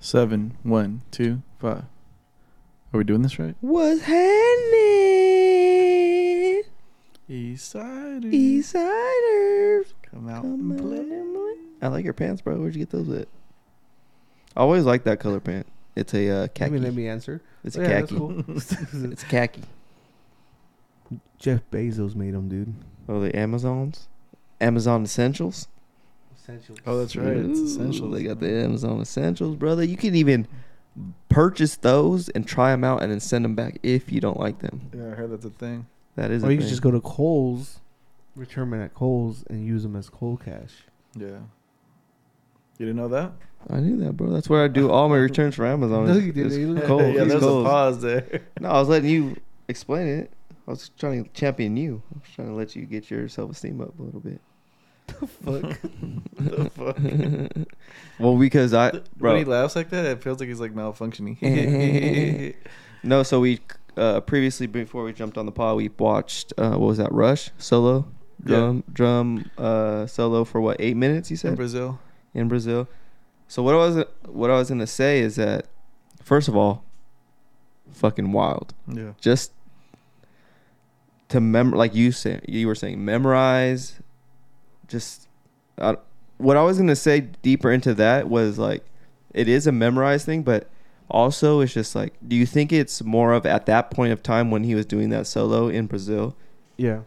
Seven, one, two, five. Are we doing this right? What's happening? East side. Eastsiders. Come out Come and play. and play. I like your pants, bro. Where'd you get those at? I always like that color pant. It's a uh, Let khaki. me let me answer. it's Oh, a yeah, that's khaki. cool. It's khaki. Jeff Bezos made them, dude. Oh, the Amazons, Amazon Essentials. Essentials. Oh, that's right. It's Ooh, essentials. They got the Amazon Essentials, brother. You can even purchase those and try them out, and then send them back if you don't like them. Yeah, I heard that's a thing. That is. Or a you can just go to Kohl's, return them at Kohl's, and use them as cold cash. Yeah. You didn't know that? I knew that, bro. That's where I do all my returns for Amazon. No, It's- you didn't. it's You Kohl's. yeah, It's there's Kohl's. a pause there. No, I was letting you explain it. I was trying to champion you. I was trying to let you get your self esteem up a little bit. Fuck. the fuck? well, because I, when he laughs like that, it feels like he's like malfunctioning. No, so we uh, previously before we jumped on the pod, we watched uh, what was that? Rush solo Yeah. drum drum uh, solo for what eight minutes? You said in Brazil. in Brazil. So what I was what I was gonna say is that first of all, fucking wild. Yeah. Just to mem like you said you were saying memorize. Just uh, what I was gonna say deeper into that was like it is a memorized thing, but also it's just like do you think it's more of at that point of time when he was doing that solo in Brazil? Yeah,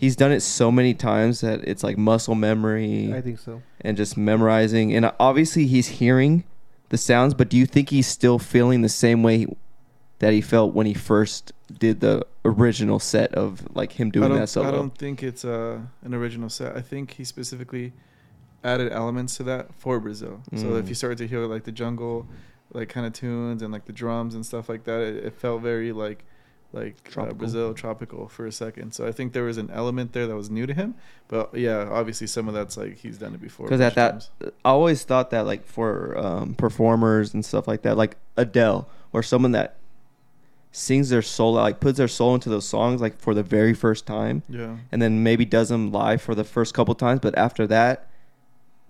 He's done it so many times that it's like muscle memory I think so. and just memorizing. And obviously, he's hearing the sounds, but do you think he's still feeling the same way that he felt when he first did the original set of like him doing that solo? I don't think it's uh, an original set. I think he specifically added elements to that for Brazil. So Mm. if you started to hear like the jungle, like kind of tunes and like the drums and stuff like that, it, it felt very like like uh, Brazil tropical for a second. So I think there was an element there that was new to him. But yeah, obviously some of that's like he's done it before. Because at that, times. I always thought that like for um, performers and stuff like that, like Adele or someone that sings their soul, like puts their soul into those songs, like for the very first time, yeah. and then maybe does them live for the first couple times, but after that,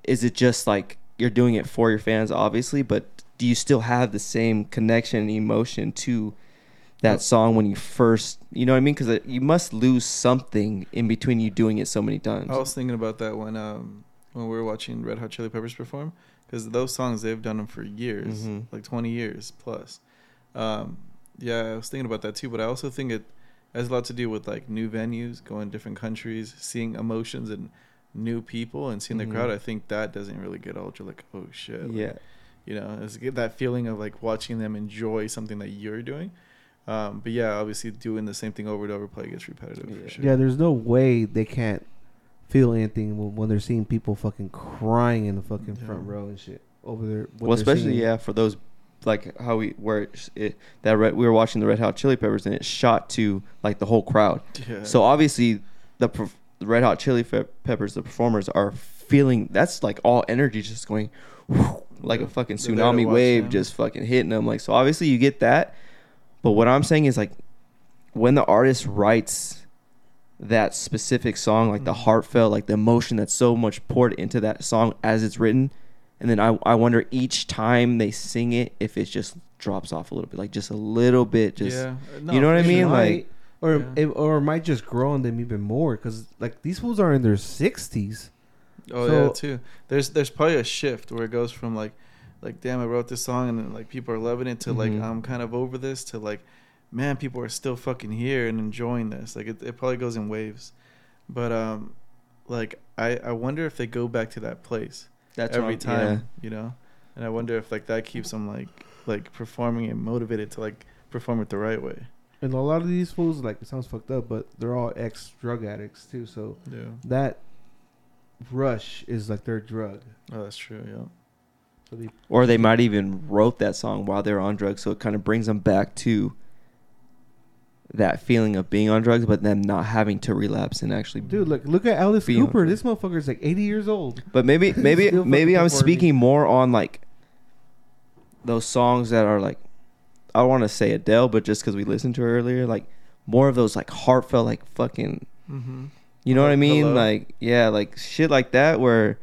is it just like you're doing it for your fans, obviously, but do you still have the same connection and emotion to that song when you first, you know what I mean? Because you must lose something in between you doing it so many times. I was thinking about that when um when we were watching Red Hot Chili Peppers perform because those songs they've done them for years, Mhm. like twenty years plus. Um, yeah, I was thinking about that too, but I also think it has a lot to do with like new venues, going to different countries, seeing emotions and new people, and seeing the crowd. I think that doesn't really get old. You're like, oh shit, like, yeah. you know, it's get that feeling of like watching them enjoy something that you're doing. Um, but yeah, obviously doing the same thing over and over play gets repetitive Yeah. for sure. Yeah, there's no way they can't feel anything when when they're seeing people fucking crying in the fucking Yeah. front row and shit over there. well, especially seeing. yeah for those like how we where it, that red, we were watching the Red Hot Chili Peppers and it shot to like the whole crowd. Yeah. So obviously the, perf- the Red Hot Chili Fe- Peppers, the performers are feeling that's like all energy just going like Yeah. a fucking They're there to tsunami wave them. just fucking hitting them. Like so obviously you get that, but what I'm saying is like when the artist writes that specific song, like the Mhm. heartfelt, like the emotion that's so much poured into that song as it's written, and then I I wonder each time they sing it if it just drops off a little bit, like just a little bit, just yeah. you know what I mean? Might, Like- or Yeah. it, or it might just grow on them even more because like these fools are in their sixties. Oh So- yeah, too. There's there's probably a shift where it goes from like like damn I wrote this song and then, like people are loving it to like Mhm. I'm kind of over this to like man people are still fucking here and enjoying this. Like it, it probably goes in waves. But um like I I wonder if they go back to that place that's every what I'm- time, you know? And I wonder if like that keeps them like like performing and motivated to like perform it the right way. And a lot of these fools, like it sounds fucked up, but they're all ex drug addicts too. So Yeah. that rush is like their drug. Oh, that's true, yeah. So they or they might even wrote that song while they're on drugs, so it kind of brings them back to that feeling of being on drugs, but them not having to relapse and actually. Dude, look look at Alice Be on Cooper. drugs. This motherfucker's like 80 years old. But maybe, maybe, maybe I'm performing. speaking more on like those songs that are like I don't want to say Adele, but just because we listened to her earlier, like more of those like heartfelt, like fucking, Mm-hmm. you know what I mean? Hello. Like yeah, like shit like that where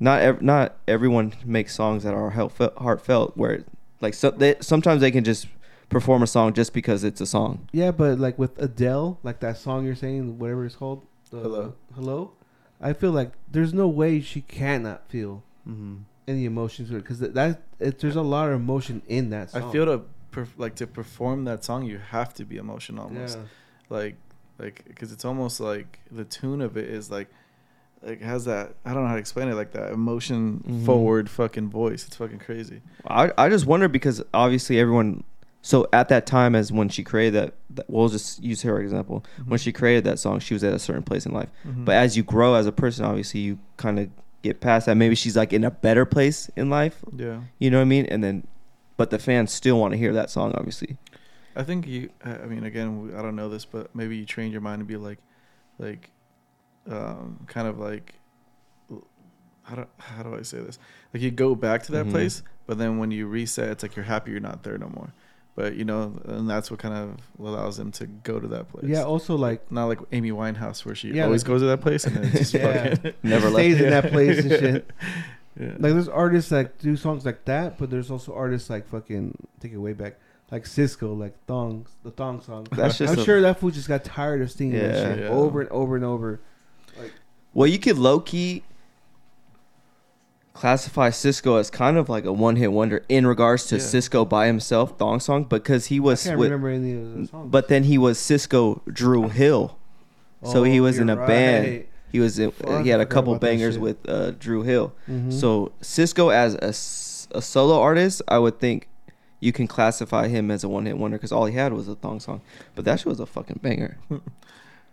not ev- not everyone makes songs that are heartfelt, heartfelt where Like so, they, sometimes they can just perform a song just because it's a song. Yeah, but like with Adele, like that song you're saying, whatever it's called, the- Hello. hello. I feel like there's no way she cannot feel Mm-hmm. any emotions because that, that it, there's a lot of emotion in that song. I feel to perf- like to perform that song, you have to be emotional almost. Yeah. Like, like because it's almost like the tune of it is like, like has that I don't know how to explain it like that emotion Mhm. forward fucking voice. It's fucking crazy. I I just wonder because obviously everyone. So at that time, as when she created that, that we'll just use her example. When she created that song, she was at a certain place in life. Mhm. But as you grow as a person, obviously you kind of get past that. Maybe she's like in a better place in life. yeah. You know what I mean? And then, but the fans still want to hear that song, obviously. I think you. I mean, again, I don't know this, but maybe you train your mind to be like, like, um, kind of like, how do how do I say this? Like you go back to that Mhm. place, but then when you reset, it's like you're happy you're not there no more. But you know, and that's what kind of allows them to go to that place. Yeah. Also, like Not like Amy Winehouse, where she Yeah, always like- goes to that place and then just Yeah. fucking Never she left. stays in that place and shit. Yeah. Like there's artists that do songs like that, but there's also artists like fucking take it way back, like Sisqó, like thongs, the thong song. That's just I'm a- sure that fool just got tired of singing that shit Yeah. over and over and over. Like, well, you could low key classify Sisqó as kind of like a one hit wonder in regards to Yeah. Sisqó by himself, Thong Song, because he I was can't with, remember any of songs. but then he was Sisqó Dru Hill. so he Oh, was in you're a band. right. He was in, Fuck, he had I a forgot couple about that bangers shit. with uh, Dru Hill. Mhm. So Sisqó as a, s- a solo artist, I would think you can classify him as a one hit wonder because all he had was a thong song. But that shit was a fucking banger.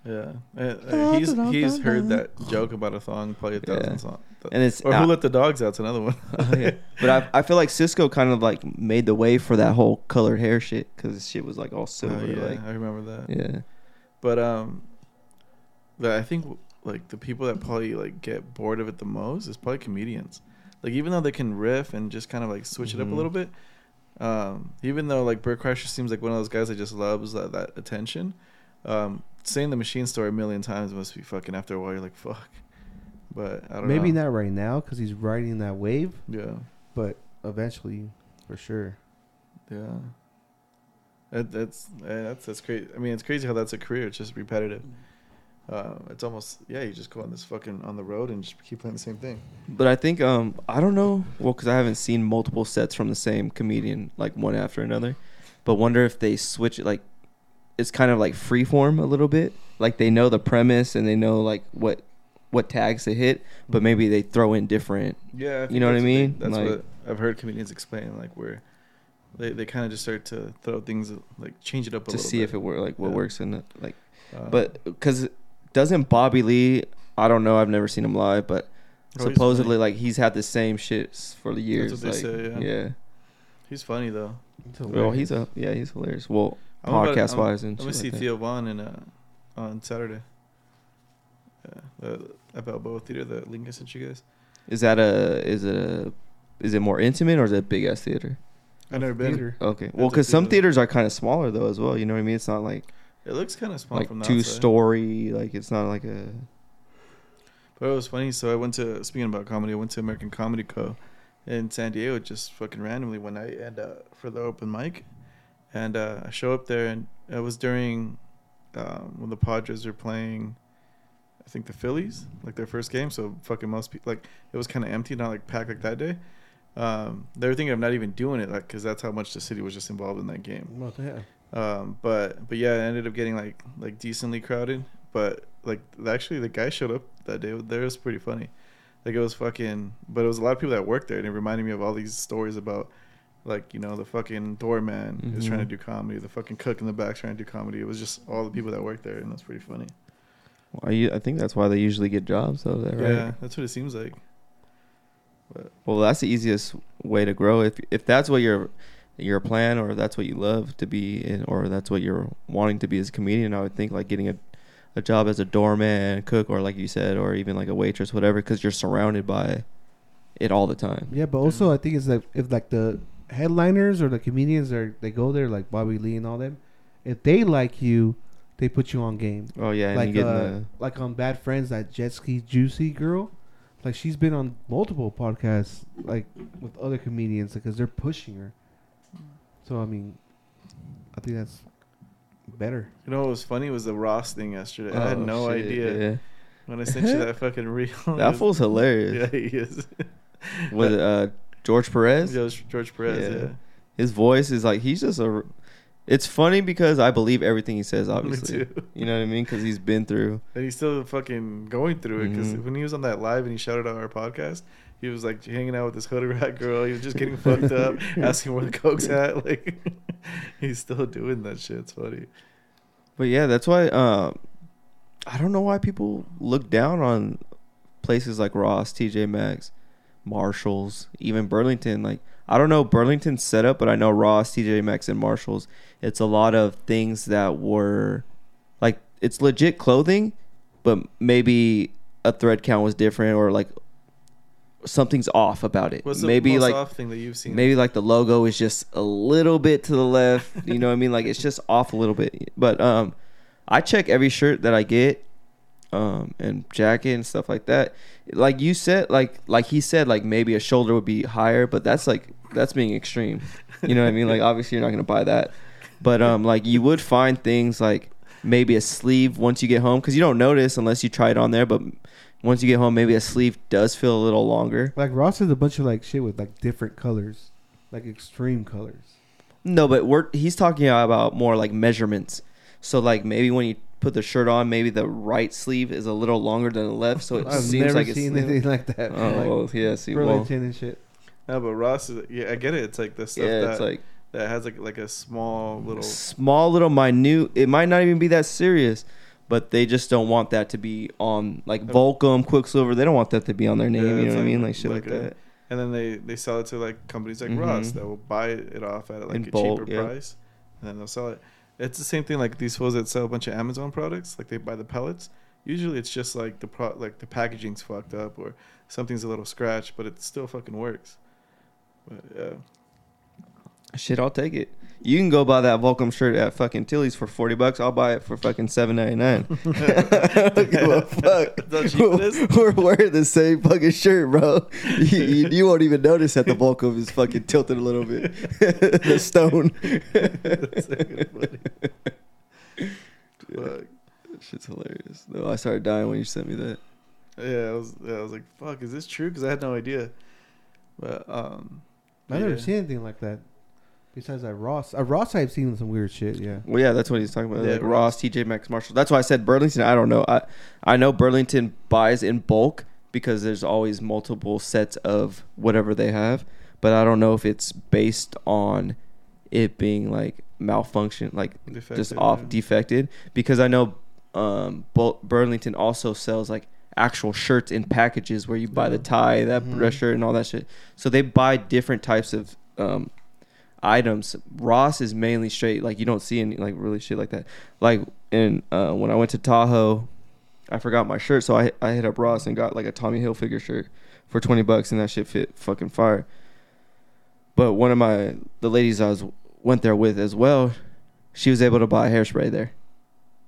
Yeah, Uh, he's he's heard that joke about a thong play a thousand Yeah. songs. And it's Or who let the dogs out's another one. Oh, yeah. But I, I feel like Sisqó kind of like made the way for that whole colored hair shit because shit was like all silver. Oh, yeah, Like, I remember that. yeah. But um, the, I think like the people that probably like get bored of it the most is probably comedians. Like even though they can riff and just kind of like switch it up a Mhm. little bit, um, even though like Bert Kreischer seems like one of those guys that just loves that, that attention, um, saying the machine story a million times must be fucking after a while. You're like fuck, but I don't maybe know. not right now because he's riding that wave, Yeah, but eventually, for sure. yeah. That, that's that's that's crazy. I mean, it's crazy how that's a career. It's just repetitive. Uh, it's almost yeah. You just go on this fucking on the road and just keep playing the same thing. But I think um I don't know well because I haven't seen multiple sets from the same comedian like one after another, but wonder if they switch it like it's kind of like freeform a little bit like they know the premise and they know like what what tags to hit, but maybe they throw in different. Yeah, You know what I that's they- mean? that's Like- what I've heard comedians explain, like where they, they kind of just start to throw things like change it up a to little see bit. if it work like what Yeah. works in it like Uh, but because doesn't Bobby Lee I don't know I've never seen him live but Oh, supposedly funny. like he's had the same shits for the years what they like say, yeah. yeah he's funny though. well he's a yeah he's hilarious well I'm about- podcast I'm- wise and I'm gonna see like that. Theo Von in uh, on Saturday. Yeah, the, at Balboa Theater, the link I sent you guys. Is that a is it a is it more intimate or is it a big ass theater? I've never been. Theater. Okay, well, because some theaters are kind of smaller though as well. You know what I mean? It's not like It looks kind of small like from two outside. story. Like it's not like a But it was funny. So I went to speaking about comedy. I went to American Comedy Co. in San Diego just fucking randomly one night and uh, for the open mic, and uh, I show up there and it was during um, when the Padres were playing. I think the Phillies, like their first game. So fucking most people like it was kind of empty, not like packed like that day. Um, they were thinking of not even doing it, like because that's how much the city was just involved in that game. Well, yeah. Um, but but yeah, it ended up getting like like decently crowded. But like actually, the guy showed up that day. There was pretty funny. Like it was fucking. But it was a lot of people that worked there, and it reminded me of all these stories about like you know the fucking doorman is trying to Mhm. do comedy, the fucking cook in the back trying to do comedy. It was just all the people that worked there, and that's pretty funny. Well, I, I think that's why they usually get jobs over there, Yeah, right? that's what it seems like. But Well, that's the easiest way to grow. If if that's what your your plan or that's what you love to be in, or that's what you're wanting to be as a comedian, I would think like getting a a job as a doorman, cook, or like you said, or even like a waitress, whatever, because you're surrounded by it all the time. Yeah, but also I think it's like if like the headliners or the comedians are they go there like Bobby Lee and all them, if they like you, they put you on game. Oh yeah, and like you get uh, the like on Bad Friends, that jet ski juicy girl, like she's been on multiple podcasts like with other comedians because they're pushing her. So I mean, I think that's better. You know what was funny was the Ross thing yesterday. I had Oh, no shit, idea yeah. when I sent you that fucking reel. That fool's hilarious. Yeah, he is. Was it uh, George Perez? George Perez. Yeah. Yeah. His voice is like he's just a. It's funny because I believe everything he says. Obviously, you know what I mean because he's been through. And he's still fucking going through it because Mhm. when he was on that live and he shouted out our podcast, he was like hanging out with this hoodie rat girl. He was just getting fucked up, asking where the coke's at. Like he's still doing that shit. It's funny. But yeah, that's why. Uh, I don't know why people look down on places like Ross, TJ Maxx, Marshalls, even Burlington. Like I don't know Burlington's setup, but I know Ross, TJ Maxx, and Marshalls. It's a lot of things that were like it's legit clothing, but maybe a thread count was different or like something's off about it. What's maybe like off thing that you've seen? maybe like the logo is just a little bit to the left you know what i mean like it's just off a little bit but um i check every shirt that i get um and jacket and stuff like that. Like you said like like he said like maybe a shoulder would be higher but that's like that's being extreme. You know what i mean? Like obviously you're not gonna buy that. But um like you would find things like maybe a sleeve once you get home because you don't notice unless you try it on there but once you get home maybe a sleeve does feel a little longer. Like Ross has a bunch of like shit with like different colors, like extreme colors. No, but we're he's talking about more like measurements. So like maybe when you put the shirt on, maybe the right sleeve is a little longer than the left, so it I've seems never like it's. seen anything like that. Oh like well, yeah. See, well, Burlington and shit. no, but Ross is yeah. I get it. It's like the stuff yeah, that it's like that has like like a small little. small, little, minute. It might not even be that serious, but they just don't want that to be on like Volcom, Quiksilver. They don't want that to be on their name. Yeah, you know it's what I mean? Like shit like like, a- that. And then they they sell it to like companies like Mhm. Ross that will buy it off at like In a bulk, cheaper yeah. price, and then they'll sell it. It's the same thing like these fools that sell a bunch of Amazon products. Like they buy the pellets. Usually it's just like the pro like the packaging's fucked up or something's a little scratched, but it still fucking works. But yeah, Shit, I'll take it. You can go buy that Volcom shirt at fucking Tilly's for forty bucks. I'll buy it for fucking seven ninety nine. I don't give a fuck. That's how cheap it is? We're wearing the same fucking shirt, bro. You, you, you won't even notice that the Volcom is fucking tilted a little bit. the stone. That's fucking funny. Fuck. Shit's hilarious. No, I started dying when you sent me that. Yeah, I was yeah, I was like, fuck, is this true? Because I had no idea. But um, I've never yeah. seen anything like that. Besides at Ross, at Ross I've seen some weird shit. Yeah. Well, yeah, that's what he's talking about. Yeah, like Ross. Ross, TJ Maxx, Marshall. That's why I said Burlington. I don't know. I I know Burlington buys in bulk because there's always multiple sets of whatever they have, but I don't know if it's based on it being like malfunction, like just off yeah. defected. Because I know um, Burlington also sells like actual shirts in packages where you buy the tie, that Mhm. dress shirt, and all that shit. So they buy different types of um, items. Ross is mainly straight. Like you don't see any like really shit like that. Like in uh, when I went to Tahoe, I forgot my shirt, so I I hit up Ross and got like a Tommy Hilfiger shirt for twenty bucks, and that shit fit fucking fire. But one of my the ladies I was went there with as well, she was able to buy hairspray there.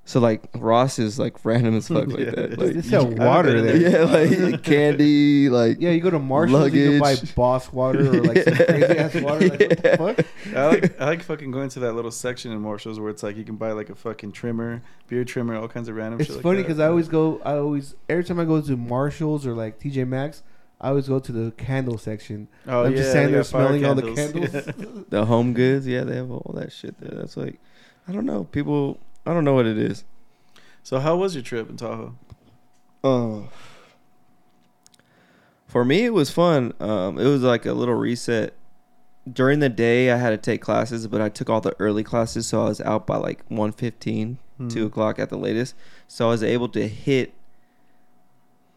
So like Ross is like random as fuck like Yeah, that. it's- Like, They sell I haven't water been there. in yeah, like candy, like Yeah, you go to Marshalls, and you can buy Voss water or like some crazy ass water. Like, what the Yeah. fuck? I like I like fucking going to that little section in Marshalls where it's like you can buy like a fucking trimmer, beard trimmer, all kinds of random It's shit. funny because that. I always go. I always every time I go to Marshalls or like TJ Maxx, I always go to the candle section. oh I'm yeah, just standing they there got fire smelling all the candles. candles. the home goods. Yeah, they have all that shit there. That's like, I don't know. People, I don't know what it is. so how was your trip in Tahoe? Oh. For me, it was fun. Um, it was like a little reset. During the day, I had to take classes, but I took all the early classes, so I was out by like 1.15, Hmm. 2 o'clock at the latest. So I was able to hit,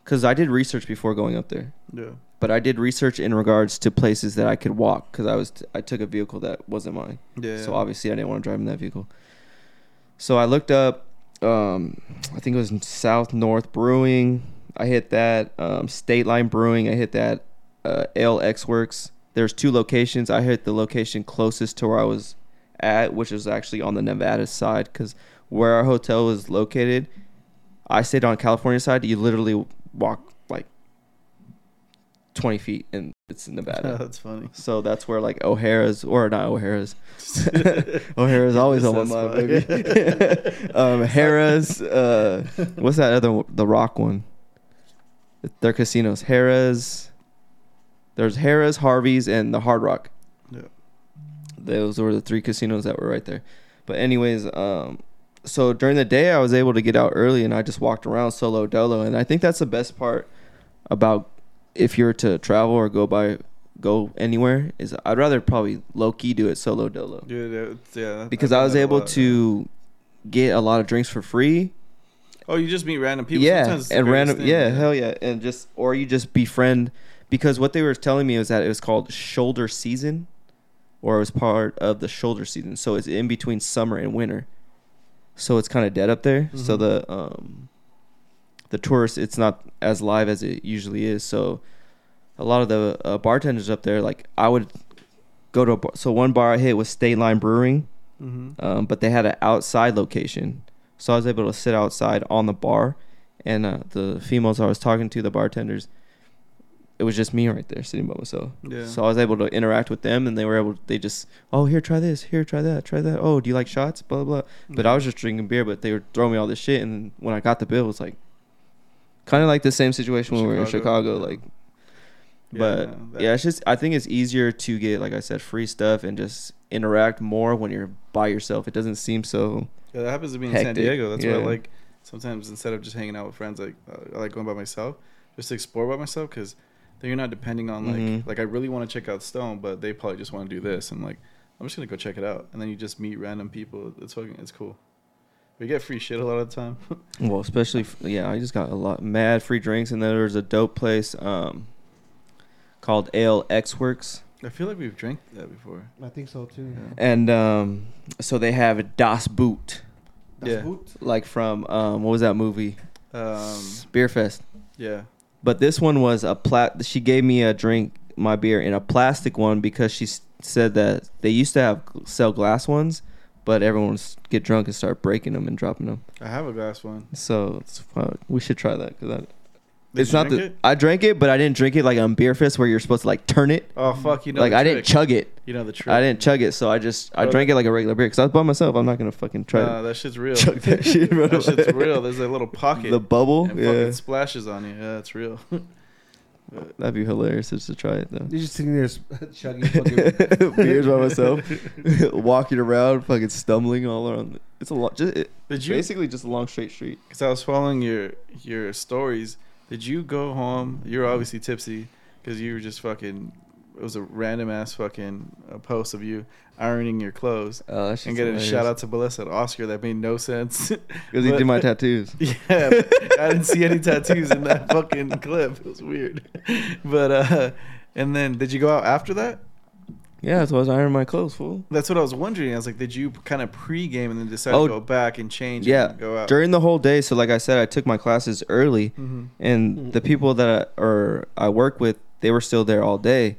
because I did research before going up there. Yeah. But I did research in regards to places that I could walk, because I was I took a vehicle that wasn't mine. Yeah. So obviously I didn't want to drive in that vehicle. So I looked up um I think it was South North Brewing. I hit that um State Line Brewing. I hit that uh LX Works. There's two locations. I hit the location closest to where I was at, which is actually on the Nevada side cuz where our hotel was located, I stayed on California side. You literally walk 20 feet, and it's in Nevada. That's funny. so that's where like O'Hara's or not O'Hara's. O'Hara's always on my mind, baby. um, Harrah's. Uh, what's that other the Rock one? Their casinos. Harrah's. There's Harrah's, Harvey's, and the Hard Rock. Yeah. Those were the three casinos that were right there. But anyways, um, so during the day I was able to get out early and I just walked around solo dolo, and I think that's the best part about if you're to travel or go by go anywhere is I'd rather probably low key do it solo dolo Yeah, yeah, because I was able lot, to get a lot of drinks for free. Oh, you just meet random people. yeah, Sometimes and random thing, yeah, hell yeah, and just or you just befriend because what they were telling me was that it was called shoulder season, or it was part of the shoulder season, so it's in between summer and winter, so it's kind of dead up there. So Mhm. the um, the tourists, it's not as live as it usually is. So a lot of the uh, bartenders up there, like I would go to a bar. So one bar I hit was State Line Brewing hmm um, but they had an outside location, so I was able to sit outside on the bar, and uh, the females I was talking to, the bartenders, it was just me right there sitting by myself. Yeah. So I was able to interact with them, and they were able. They just, oh, here, try this, here, try that, try that. Oh, do you like shots? Blah blah. blah. But I was just drinking beer, but they were throwing me all this shit, and when I got the bill, it was like, kind of like the same situation when we were in Chicago, yeah. like. Yeah, But that- yeah, it's just I think it's easier to get like I said free stuff and just interact more when you're by yourself. It doesn't seem so Yeah, that happens to me in San Diego. That's why I like sometimes instead of just hanging out with friends, like uh, I like going by myself, just to explore by myself because then you're not depending on like Mhm. like I really want to check out Stone, but they probably just want to do this, and like I'm just gonna go check it out, and then you just meet random people. It's fucking it's cool. We get free shit a lot of the time. well, especially yeah. I just got a lot mad free drinks, and then there was a dope place um called Ale X Works, I feel like we've drank that before. I think so too. Yeah. and um so they have Das Boot, That's Yeah. boot. like from um what was that movie Um, Beerfest. yeah. But this one was a plat. She gave me a drink, my beer, in a plastic one because she s- said that they used to have sell glass ones, but everyone would get drunk and start breaking them and dropping them. I have a glass one. So it's we should try that because it's not the. it? I drank it, but I didn't drink it like on Beerfest where you're supposed to like turn it. Oh fuck! You know like I didn't chug it. You know the trick. I didn't chug it, so I just I Oh. drank it like a regular beer because I was by myself. I'm not gonna fucking try Nah, that shit's real. chug that shit. That shit's real. There's a little pocket. the bubble, and yeah, fucking splashes on you. Yeah, it's real. that'd be hilarious just to try it though. You're just sitting there chugging fucking. beers by myself, walking around, fucking stumbling all around. It's a lot. Just it, Did you? basically just a long straight street. Because I was following your your stories. Did you go home? You're obviously tipsy because you were just fucking. It was a random ass fucking uh, post of you ironing your clothes Oh, that's and getting a shout out to Melissa and Oscar. That made no sense. because he did my tattoos. Yeah, I didn't see any tattoos in that fucking clip. It was weird. But uh and then did you go out after that? Yeah, why I was ironing my clothes, fool. That's what I was wondering. I was like, did you kind of pre-game and then decide Oh, to go back and change? Yeah, and go out. during the whole day. So, like I said, I took my classes early, hmm and the people that I, or I work with, they were still there all day.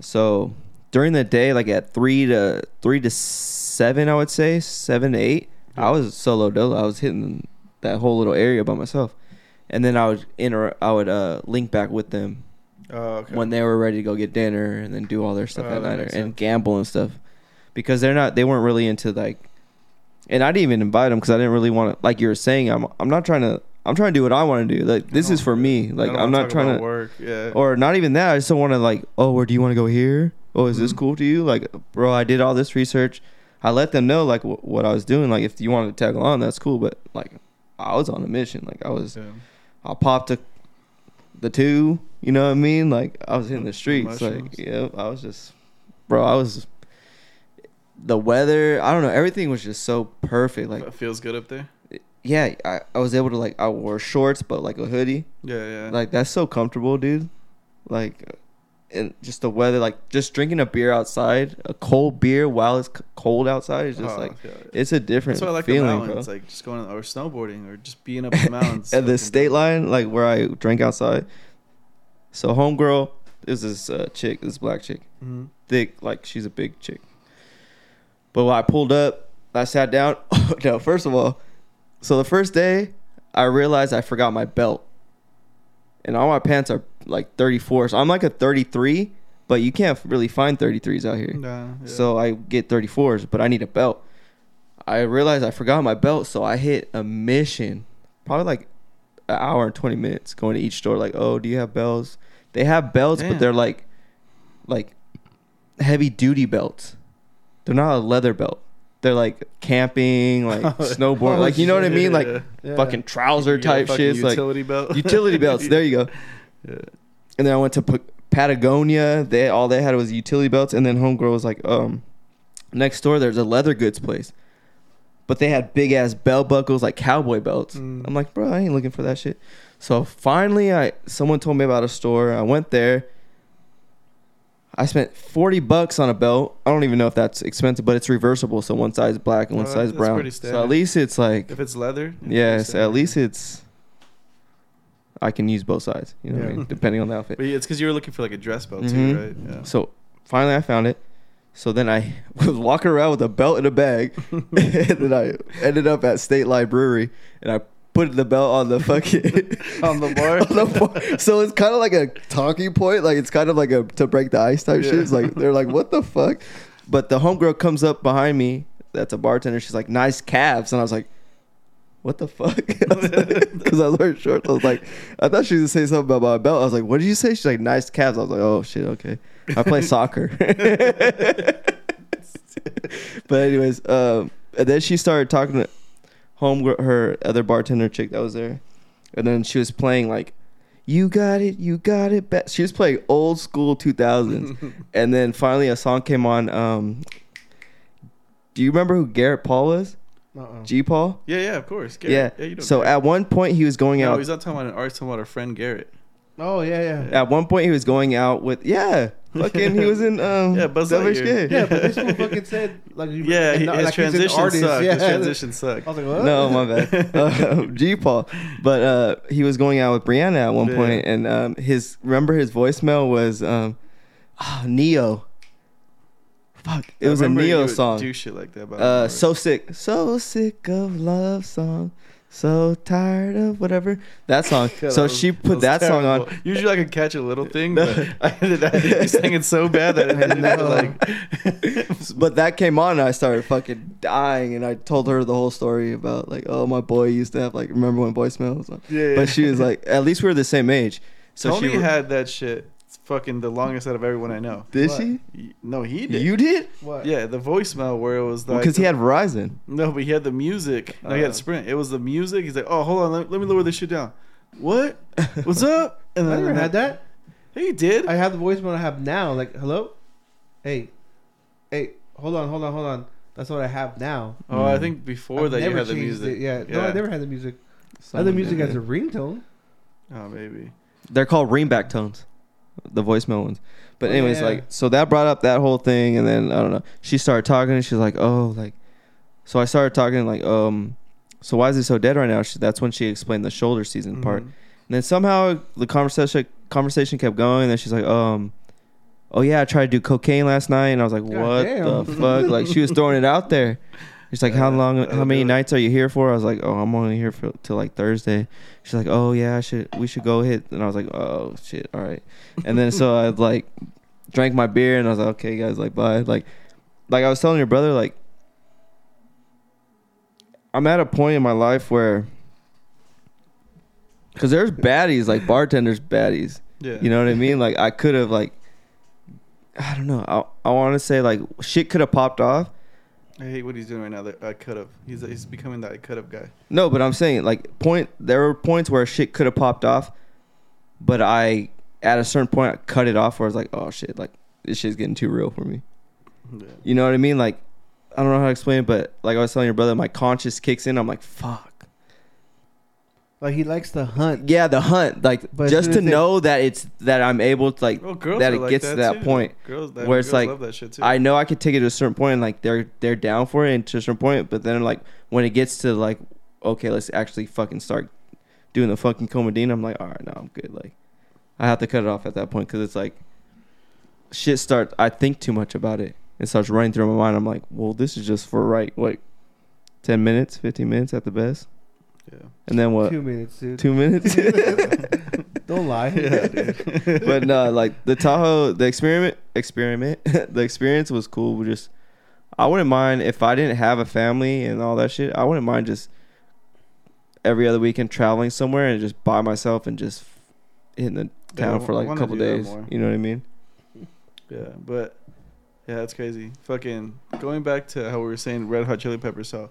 So during the day, like at three to three to seven, I would say seven to eight, I was solo dolo. I was hitting that whole little area by myself, and then I would inter- I would uh, link back with them Oh, okay. when they were ready to go get dinner and then do all their stuff Oh, at that night and gamble and stuff, because they're not they weren't really into like, and I didn't even invite them because I didn't really want to like you were saying I'm I'm not trying to I'm trying to do what I want to do like this is for me like I'm not trying to work. Yeah. or not even that. I just don't want to like, oh, where do you want to go here? Oh, is this Mhm. cool to you? Like, bro, I did all this research. I let them know like wh- what I was doing. Like, if you wanted to tag along, that's cool. But like, I was on a mission. Like, I was, Yeah. I popped a, the two. You know what I mean? Like, I was in the streets. Like, yeah, I was just, bro, I was. The weather, I don't know. Everything was just so perfect. Like, It feels good up there. Yeah, I, I was able to like, I wore shorts, but like a hoodie. Yeah, yeah. Like that's so comfortable, dude. Like, and just the weather, like just drinking a beer outside, a cold beer while it's cold outside is just Oh, like yeah. it's a different That's I like the feeling, mountains. bro. Like just going or snowboarding or just being up the mountains. At the state line, like where I drank outside. So homegirl is this uh, chick, this black chick, Mhm. thick, like she's a big chick. But when I pulled up, I sat down. no, first of all, so the first day, I realized I forgot my belt, and all my pants are like 34. So I'm like a 33, but you can't really find 33s out here. Nah, yeah. So I get 34s, but I need a belt. I realized I forgot my belt, so I hit a mission, probably like an hour and 20 minutes going to each store. Like, oh, do you have belts? They have belts, Damn. but they're like, like heavy duty belts. They're not a leather belt. They're like camping, like snowboard, Oh, like you know what I mean, like Yeah. Fucking trouser type fucking shit. Like utility belt. utility belts. There you go. Yeah. And then I went to P- Patagonia. They all they had was utility belts. And then homegirl was like, um, next door there's a leather goods place, but they had big ass belt buckles like cowboy belts. Mm. I'm like, bro, I ain't looking for that shit. So finally, I someone told me about a store. I went there. I spent forty bucks on a belt. I don't even know if that's expensive, but it's reversible. So one side's black and one Oh, side's that's brown. So at least it's like If it's leather. Yes, at least it's. I can use both sides, you know, what I mean, depending on the outfit. But yeah, it's because you were looking for like a dress belt Mhm. too, right? Yeah. So finally, I found it. So then I was walking around with a belt in a bag, and then I ended up at State Library, and I put the belt on the fucking On the bar? on the bar. So it's kind of like a talking point, like it's kind of like a to break the ice type shit. It's like they're like, what the fuck? But the homegirl comes up behind me. That's a bartender. She's like, nice calves, and I was like. What the fuck? Because I learned short. I was like, I thought she was gonna say something about my belt. I was like, what did you say? She's like, nice calves. I was like, oh shit, okay. I play soccer. but anyways, um, and then she started talking to home her other bartender chick that was there, and then she was playing like, "You got it, you got it." Be-. She was playing old school two thousands, and then finally a song came on. Um, do you remember who Garrett Paul was? Uh-uh. G Paul. Yeah, yeah, of course. Yeah. Garrett. yeah you know so at one point he was going no, out. he's not talking about an artist. Talking about our friend Garrett. Oh yeah, yeah. At one point he was going out with yeah, fucking he was in um Yeah, Buzz Lightyear. Yeah, but this one fucking said like you- Yeah, and he, not- his like transition artist, sucked. Yeah. His transition sucked. I was like, what? No, my bad. Uh, G Paul. But uh, he was going out with Brianna at one Yeah. point, and um, his remember his voicemail was um, ah, Ne-Yo. Fuck, it I was a remember you Ne-Yo would song. Do shit like that. About Uh, so sick, so sick of love song, so tired of whatever that song. Yeah, so that was- she put was that song on. Usually I could catch a little thing, but I ended up you sang it so bad that I up know. like. But that came on, and I started fucking dying, and I told her the whole story about like, oh, my boy used to have like, remember when voicemail was on? Yeah, But she was like, at least we were the same age. So Tony she had that shit. Fucking the longest out of everyone I know. did What? she? He- No, he did. You did? What? Yeah, the voicemail where it was like Because he had Verizon. no, but he had the music. No, he Uh. had Sprint. It was the music. He's like, oh, hold on, let, let me lower this shit down. What? What's up? And I never had that. Hey, you did. I have the voicemail I have now. Like, hello, hey, hey, hold on, hold on, hold on. That's what I have now. oh, I think before I've that you never had the changed music. It. Yeah. no, I never had the music. I had the music as a ringtone. Oh, maybe. They're called ringback tones, the voicemail ones. But Oh, anyways, yeah. like so that brought up that whole thing, and then I don't know. She started talking, and she's like, "Oh, like," so I started talking like, um, so why is he so dead right now? She, that's when she explained the shoulder season part. Mhm. And then somehow the conversation conversation kept going. And then she's like, um, oh yeah, I tried to do cocaine last night, and I was like, God what damn. the fuck? Like she was throwing it out there. She's like, how uh, long? Uh, how many nights are you here for? I was like, oh, I'm only here for till like Thursday. She's like, oh yeah, I should we should go hit. And I was like, oh shit, all right. And then so I like drank my beer, and I was like, okay, guys, like bye. Like, like I was telling your brother, like. I'm at a point in my life where because there's baddies like bartenders baddies Yeah. you know what i mean like i could have like i don't know i, I want to say like shit could have popped off I hate what he's doing right now. That I could have. He's he's becoming that I could have guy. no but i'm saying like point there were points where shit could have popped off but i at a certain point i cut it off where i was like oh shit like this shit's getting too real for me Yeah. you know what i mean like i don't know how to explain it but like i was telling your brother my conscience kicks in i'm like fuck Like he likes to hunt. yeah the hunt like But just soon to as they- know that it's that i'm able to like Well, girls that are it like gets to that too. point Girls, that, where it's girls like, love that shit too. I know I could take it to a certain point, and like they're they're down for it and to a certain point, but then like when it gets to like okay, let's actually fucking start doing the fucking comedine, I'm like, all right, no, I'm good. Like I have to cut it off at that point because it's like shit starts. I think too much about it. It starts running through my mind. I'm like, well, this is just for right, like ten minutes, fifteen minutes at the best, yeah. and then what? Two minutes, dude. Two minutes. Don't lie. Yeah, dude. but no, like the Tahoe, the experiment, experiment, the experience was cool. We just, I wouldn't mind if I didn't have a family and all that shit. I wouldn't mind just every other weekend traveling somewhere and just by myself and just hitting the town I for like a couple days. You know what I mean? Yeah, but yeah, that's crazy. Fucking going back to how we were saying Red Hot Chili Peppers, how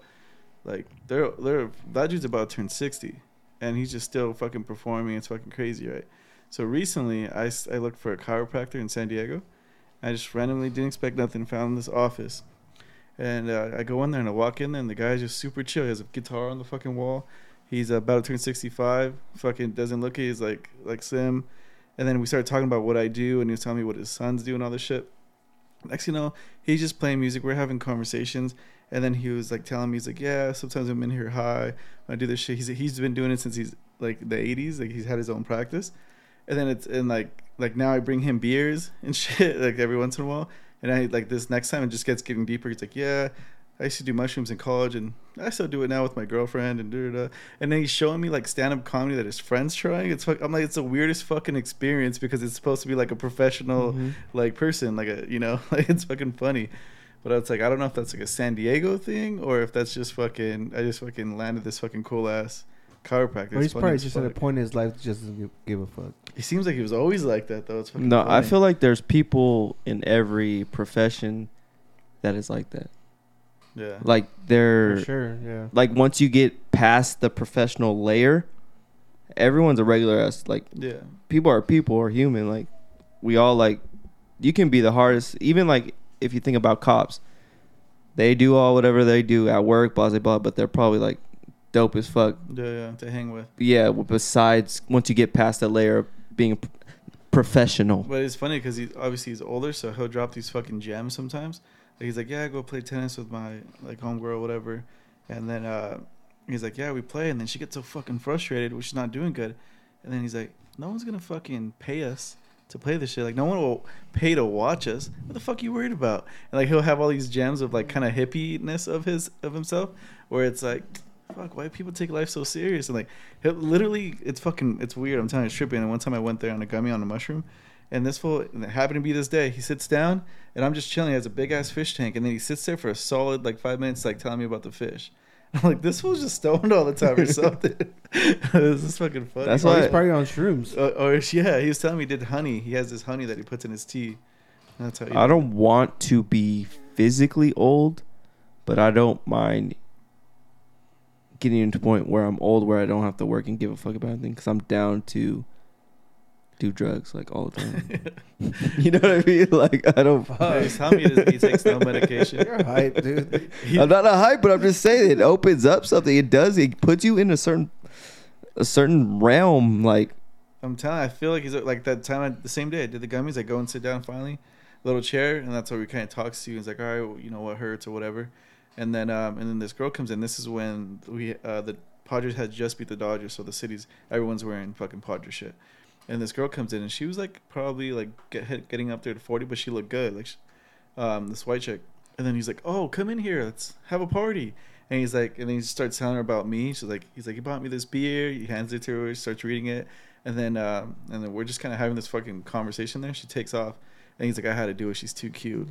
like they're they're that dude's about to turn sixty, and he's just still fucking performing. It's fucking crazy, right? So recently, I I looked for a chiropractor in San Diego. I just randomly didn't expect nothing. Found this office, and uh, I go in there and I walk in there, and the guy's just super chill. He has a guitar on the fucking wall. He's about to turn sixty-five. Fucking doesn't look it. He's like like Sim. And then we started talking about what I do, and he was telling me what his sons do and all this shit. Next, you know, he's just playing music. We're having conversations, and then he was like telling me, he's like, "Yeah, sometimes I'm in here high. I do this shit." He's he's been doing it since he's like the '80s. Like he's had his own practice, and then it's and like like now I bring him beers and shit like every once in a while. And I like this next time it just gets getting deeper. He's like, "Yeah, I used to do mushrooms in college, and I still do it now with my girlfriend." And da da. da. And then he's showing me like stand up comedy that his friends trying. It's fuck. I'm like, it's the weirdest fucking experience because it's supposed to be like a professional Mhm. like person, like a you know, like it's fucking funny. But it's like I don't know if that's like a San Diego thing or if that's just fucking. I just fucking landed this fucking cool ass chiropractor. Or It's he's probably as just at a point in his life that just doesn't give, give a fuck. He seems like he was always like that though. It's fucking No, I feel like there's people in every profession that is like that. yeah. Like they're For sure, yeah. like once you get past the professional layer, everyone's a regular ass. Like Yeah. people are people are human. Like we all like you can be the hardest. Even like if you think about cops, they do all whatever they do at work, blah blah blah. But they're probably like dope as fuck. Yeah, yeah, to hang with. Yeah. Besides, once you get past that layer of being professional. But it's funny because he's obviously he's older, so he'll drop these fucking gems sometimes. Like he's like, yeah, I go play tennis with my like homegirl, or whatever, and then uh, he's like, yeah, we play, and then she gets so fucking frustrated, which is not doing good, and then he's like, no one's gonna fucking pay us to play this shit. Like no one will pay to watch us. What the fuck you worried about? And like he'll have all these gems of like kind of hippie-ness of his of himself, where it's like. Fuck, why do people take life so serious? And like, literally, it's fucking, it's weird. I'm telling you, it's trippy. And one time I went there on a gummy on a mushroom, and this fool, and it happened to be this day. He sits down, and I'm just chilling. He has a big ass fish tank, and then he sits there for a solid like five minutes, like telling me about the fish. I'm like, this fool's just stoned all the time or something. this is fucking funny. That's Oh, why- he's probably on shrooms. Uh, or yeah, he was telling me he did honey. He has this honey that he puts in his tea. That's how I don't want to be physically old, but I don't mind getting to a point where I'm old where I don't have to work and give a fuck about anything because I'm down to do drugs like all the time. you know what I mean? Like I don't. Yeah, he's telling me he takes no medication. You're hype, dude. I'm not a hype, but I'm just saying it opens up something. It does. It puts you in a certain a certain realm. Like I'm telling. You, I feel like he's like that time. I, the same day I did the gummies. I go and sit down finally, little chair, and that's where we kind of talks to you. He's like, all right, well, you know what hurts or whatever, and then um and then this girl comes in. This is when we uh the Padres had just beat the Dodgers, so the city's everyone's wearing fucking Padres shit. And this girl comes in, and she was like probably like get, getting up there to forty, but she looked good. Like, she, um, this white chick. And then he's like, "Oh, come in here. Let's have a party." And he's like, and then he starts telling her about me. She's like, he's like, he bought me this beer. He hands it to her. She starts reading it, and then um, and then we're just kind of having this fucking conversation there. She takes off, and he's like, I had to do it. She's too cute.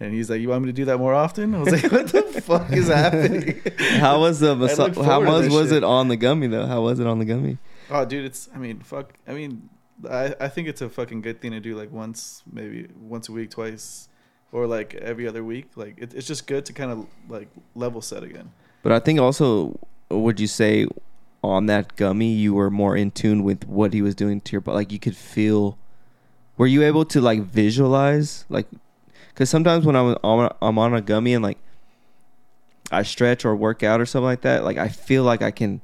And he's like, you want me to do that more often? I was like, what the fuck is happening? how was the how was was shit. it on the gummy though? How was it on the gummy? Oh, dude, it's. I mean, fuck. I mean, I I think it's a fucking good thing to do like once, maybe once a week, twice, or like every other week. Like it, it's just good to kind of like level set again. But I think also, would you say on that gummy you were more in tune with what he was doing to your body? Like you could feel. Were you able to like visualize like? Because sometimes when I'm on, I'm on a gummy and like I stretch or work out or something like that, like I feel like I can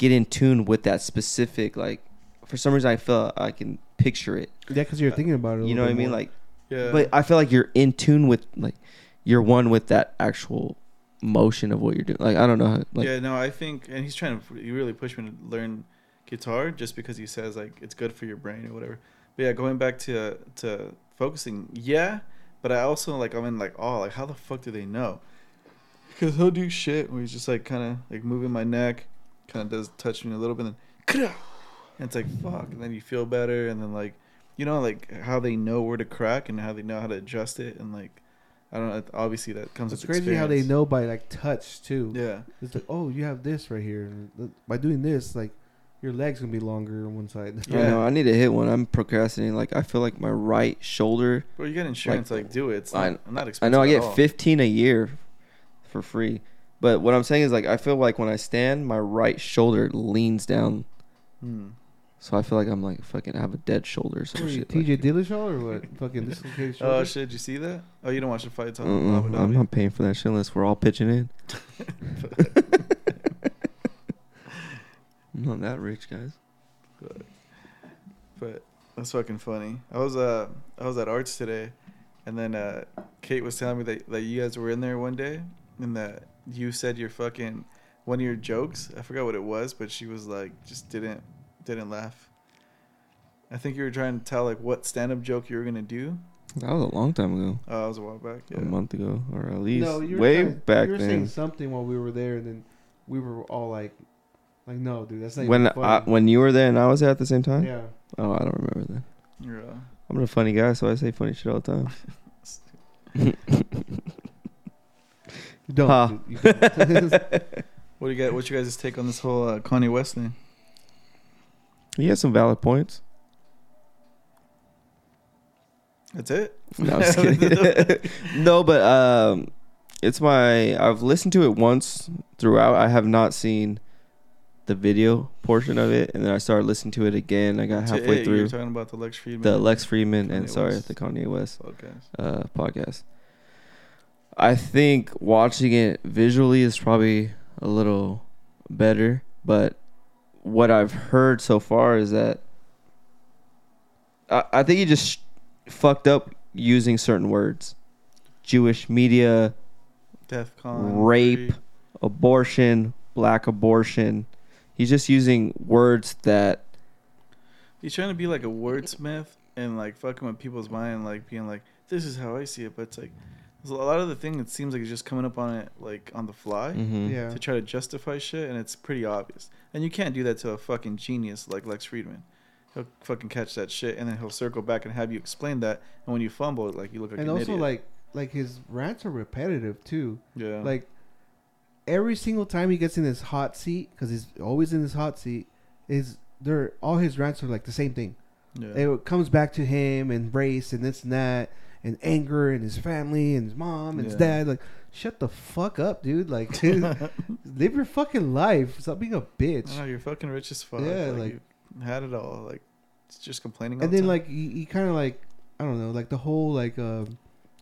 get in tune with that specific like. For some reason, I feel I can picture it. Yeah, because you're thinking about it. a You know little what I mean? more. Like, Yeah. but I feel like you're in tune with like you're one with that actual motion of what you're doing. Like I don't know. How, like yeah, no, I think, and he's trying to. He really pushed me to learn guitar just because he says like it's good for your brain or whatever. But yeah, going back to to focusing, yeah. But I also like I'm in like oh like how the fuck do they know? Because he'll do shit where he's just like kind of like moving my neck, kind of does touch me a little bit, and then And it's like fuck, and then you feel better, and then like, you know, like how they know where to crack and how they know how to adjust it, and like, I don't know. Obviously, that comes It's with crazy how they know by like touch too. Yeah, It's like, oh, you have this right here. By doing this, like, your leg's gonna be longer on one side. I Yeah. know. I need to hit one. I'm procrastinating. Like I feel like my right shoulder. bro, you get insurance, like, do it. It's I- not, not I know I get all. 15 a year for free, but what I'm saying is like I feel like when I stand, my right shoulder leans down, Hmm. so I feel like I'm like fucking I have a dead shoulder or some What shit. TJ like, Dillashaw or what? Fucking dislocated shoulder. Oh shit! Did you see that? Oh, you don't watch the fights on Abu I'm not paying for that shit unless we're all pitching in. I'm not that rich, guys. but, but that's fucking funny. I was uh I was at Arts today, and then uh Kate was telling me that that you guys were in there one day, and that you said your fucking one of your jokes. I forgot what it was, but she was like just didn't didn't laugh. I think you were trying to tell like what stand up joke you were gonna do. That was a long time ago, Oh, that was a while back. Yeah. a month ago, or at least no, you were way trying- back You were saying then. something while we were there, and then we were all like, like, no, dude, that's not When even I, when you were there and I was there at the same time. yeah. Oh, I don't remember that. Yeah. I'm a funny guy, so I say funny shit all the time. You don't. Dude. You don't. What do you got? What you guys' take on this whole uh, Kanye West thing? he has some valid points. That's it. No, I'm just kidding. no, but um, it's my. I've listened to it once throughout. I have not seen the video portion of it, and then I started listening to it again. I got halfway it, through You're talking about the Lex Fridman. the Lex Fridman and sorry, West. the Kanye West podcast. uh, podcast. I think watching it visually is probably a little better, but what I've heard so far is that I, I think he just fucked up using certain words. Jewish media, Death Con. Rape. abortion, black abortion. He's just using words that He's trying to be like a wordsmith and like fucking with people's mind, like being like, "This is how I see it," but it's like there's a lot of the thing. It seems like he's just coming up on it like on the fly mhm. yeah. to try to justify shit, and it's pretty obvious. And you can't do that to a fucking genius like Lex Fridman. He'll fucking catch that shit, and then he'll circle back and have you explain that. And when you fumble, it, like you look like and an also idiot. like like his rants are repetitive too. yeah, Like every single time he gets in his hot seat, because he's always in his hot seat, is there all his rants are like the same thing. yeah. It comes back to him and race and this and that and anger and his family and his mom and his dad. Like, shut the fuck up, dude. Like, live your fucking life. Stop being a bitch. You're fucking rich as fuck. Yeah, like, like- you had it all. Like just complaining. All and the then time. like he, he kind of like I don't know, like the whole like um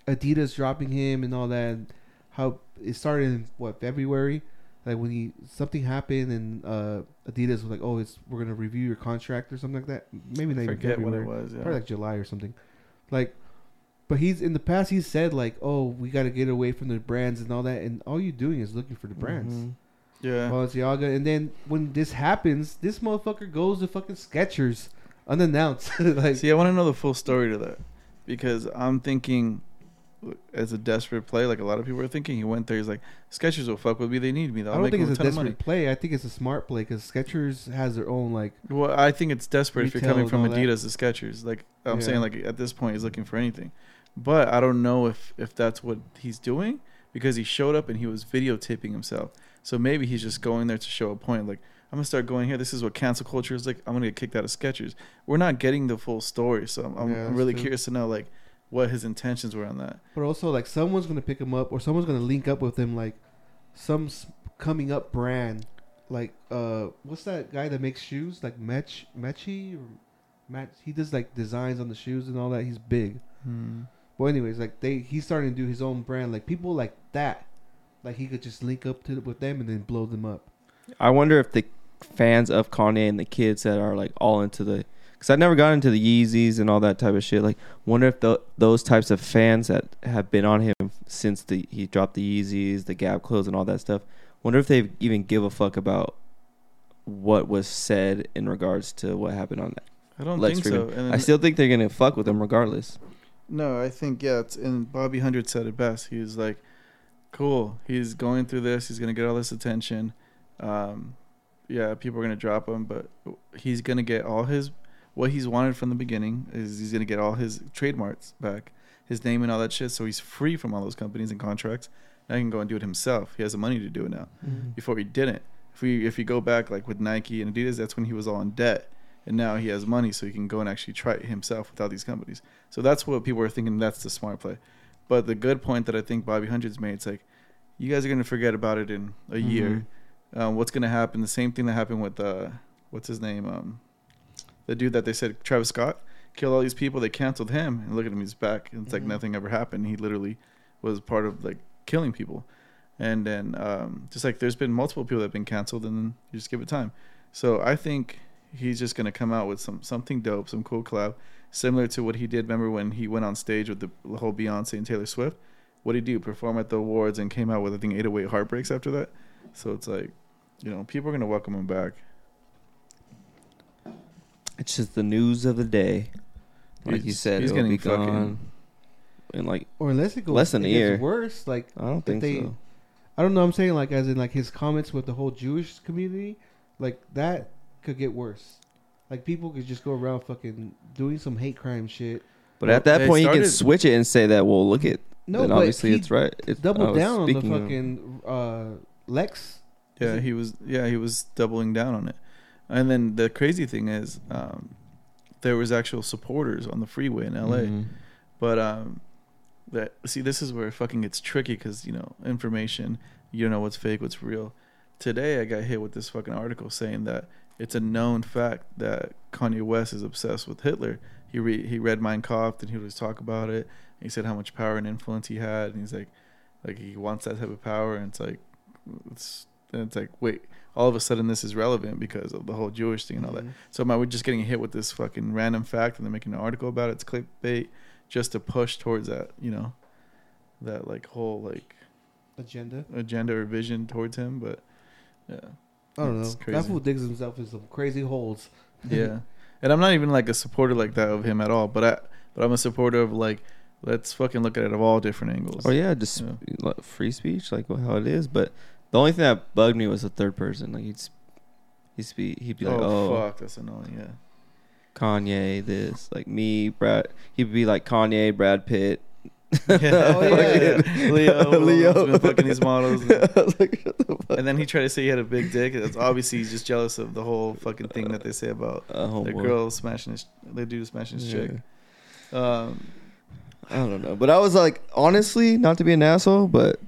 Adidas dropping him and all that. And how it started in what February, like when he something happened and uh Adidas was like, oh, it's we're gonna review your contract or something like that. Maybe not I even forget what February. it was. Yeah. probably like July or something. Like, but he's in the past he's said like, oh, we got to get away from the brands and all that, and all you're doing is looking for the brands. Mhm. yeah. Balenciaga, and then when this happens, this motherfucker goes to fucking Skechers unannounced. like, See, I want to know the full story to that because I'm thinking, as a desperate play, like a lot of people are thinking, he went there. He's like, Skechers will fuck with me. They need me. I I'll don't make think it's a a ton money. desperate play. I think it's a smart play because Skechers has their own like. Well, I think it's desperate if you're coming from all that. Adidas to Skechers. Like I'm Yeah. saying, like at this point, he's looking for anything. But I don't know if if that's what he's doing because he showed up and he was videotaping himself. So maybe he's just going there to show a point. Like I'm gonna start going here. This is what cancel culture is like. I'm gonna get kicked out of Skechers. We're not getting the full story, so I'm, I'm Yeah, really true. curious to know like what his intentions were on that. But also like someone's gonna pick him up or someone's gonna link up with him like some coming up brand like uh what's that guy that makes shoes like Mech Mechi or Match he does like designs on the shoes and all that he's big well anyways like they he's starting to do his own brand like people like that like he could just link up to with them and then blow them up I wonder if the fans of Kanye and the kids that are like all into the because I never got into the Yeezys and all that type of shit. Like, wonder if the, those types of fans that have been on him since the he dropped the Yeezys, the Gap clothes, and all that stuff. Wonder if they even give a fuck about what was said in regards to what happened on that. I don't Lex think so. Fridman. And I still think they're gonna fuck with him regardless. No, I think yeah. It's, and Bobby Hundred said it best. He was like, "Cool. He's going through this. He's gonna get all this attention. Um, yeah, people are gonna drop him, but he's gonna get all his what he's wanted from the beginning is he's gonna get all his trademarks back, his name and all that shit. So he's free from all those companies and contracts. Now he can go and do it himself. He has the money to do it now. Mm-hmm. Before he didn't. If we if you go back like with Nike and Adidas, that's when he was all in debt, and now he has money, so he can go and actually try it himself without these companies. So that's what people are thinking. That's the smart play. But the good point that I think Bobby Hundreds made, it's like you guys are gonna forget about it in a Mm-hmm. year. Um, what's gonna happen? The same thing that happened with uh, what's his name? Um, the dude that they said Travis Scott killed all these people. They canceled him, and look at him, he's back. And it's like Mhm. nothing ever happened. He literally was part of like killing people. And then um, just like there's been multiple people that have been canceled, and then you just give it time. So I think he's just gonna come out with some something dope, some cool collab, similar to what he did. Remember when he went on stage with the whole Beyonce and Taylor Swift? What did he do? Perform at the awards and came out with I think 808 Heartbreaks after that. So it's like, you know, people are gonna welcome him back. It's just the news of the day. Like you said, he's it'll getting be fucking- gone. And like, Or unless it goes Less than it a gets year. worse, like I don't think they- so. I don't know. I'm saying like as in like his comments with the whole Jewish community, like that could get worse. Like people could just go around fucking doing some hate crime shit. But at that they point, you can switch it and say that. Well, look at. No, then but obviously he it's right. It's, I doubled was down on the speaking of- fucking uh, Lex. Yeah, it- he was. Yeah, he was doubling down on it. And then the crazy thing is, um, there was actual supporters on the freeway in L.A. Mhm. But um, that see, this is where it fucking gets tricky because you know information. You don't know what's fake, what's real. Today, I got hit with this fucking article saying that it's a known fact that Kanye West is obsessed with Hitler. He re- he read Mein Kampf and he would always talk about it. He said how much power and influence he had, and he's like, like he wants that type of power, and it's like, it's and it's like, wait, all of a sudden this is relevant because of the whole Jewish thing and all that. Mhm. So am I just getting hit with this fucking random fact and they're making an article about it? It's clickbait just to push towards that, you know, that like whole like agenda. agenda or vision towards him. But yeah, I don't It's know. crazy. That fool digs himself in some crazy holes. yeah. And I'm not even like a supporter like that of him at all. But I, but I'm a supporter of like, let's fucking look at it of all different angles. Oh yeah, just Yeah. like, free speech, like how it is. But the only thing that bugged me was the third person. Like he'd s- he'd speak, he'd be like, oh, "Oh, fuck, that's annoying. Yeah. Kanye, this like me, Brad." He'd be like Kanye, Brad Pitt. Yeah. Oh, yeah. Leo, Leo, Leo. been fucking these models. I was like, the fuck And then he tried to say he had a big dick. It's obviously he's just jealous of the whole fucking thing that they say about Uh, the girl smashing his, the dude smashing his chick. Um, I don't know, but I was like, honestly, not to be an asshole, but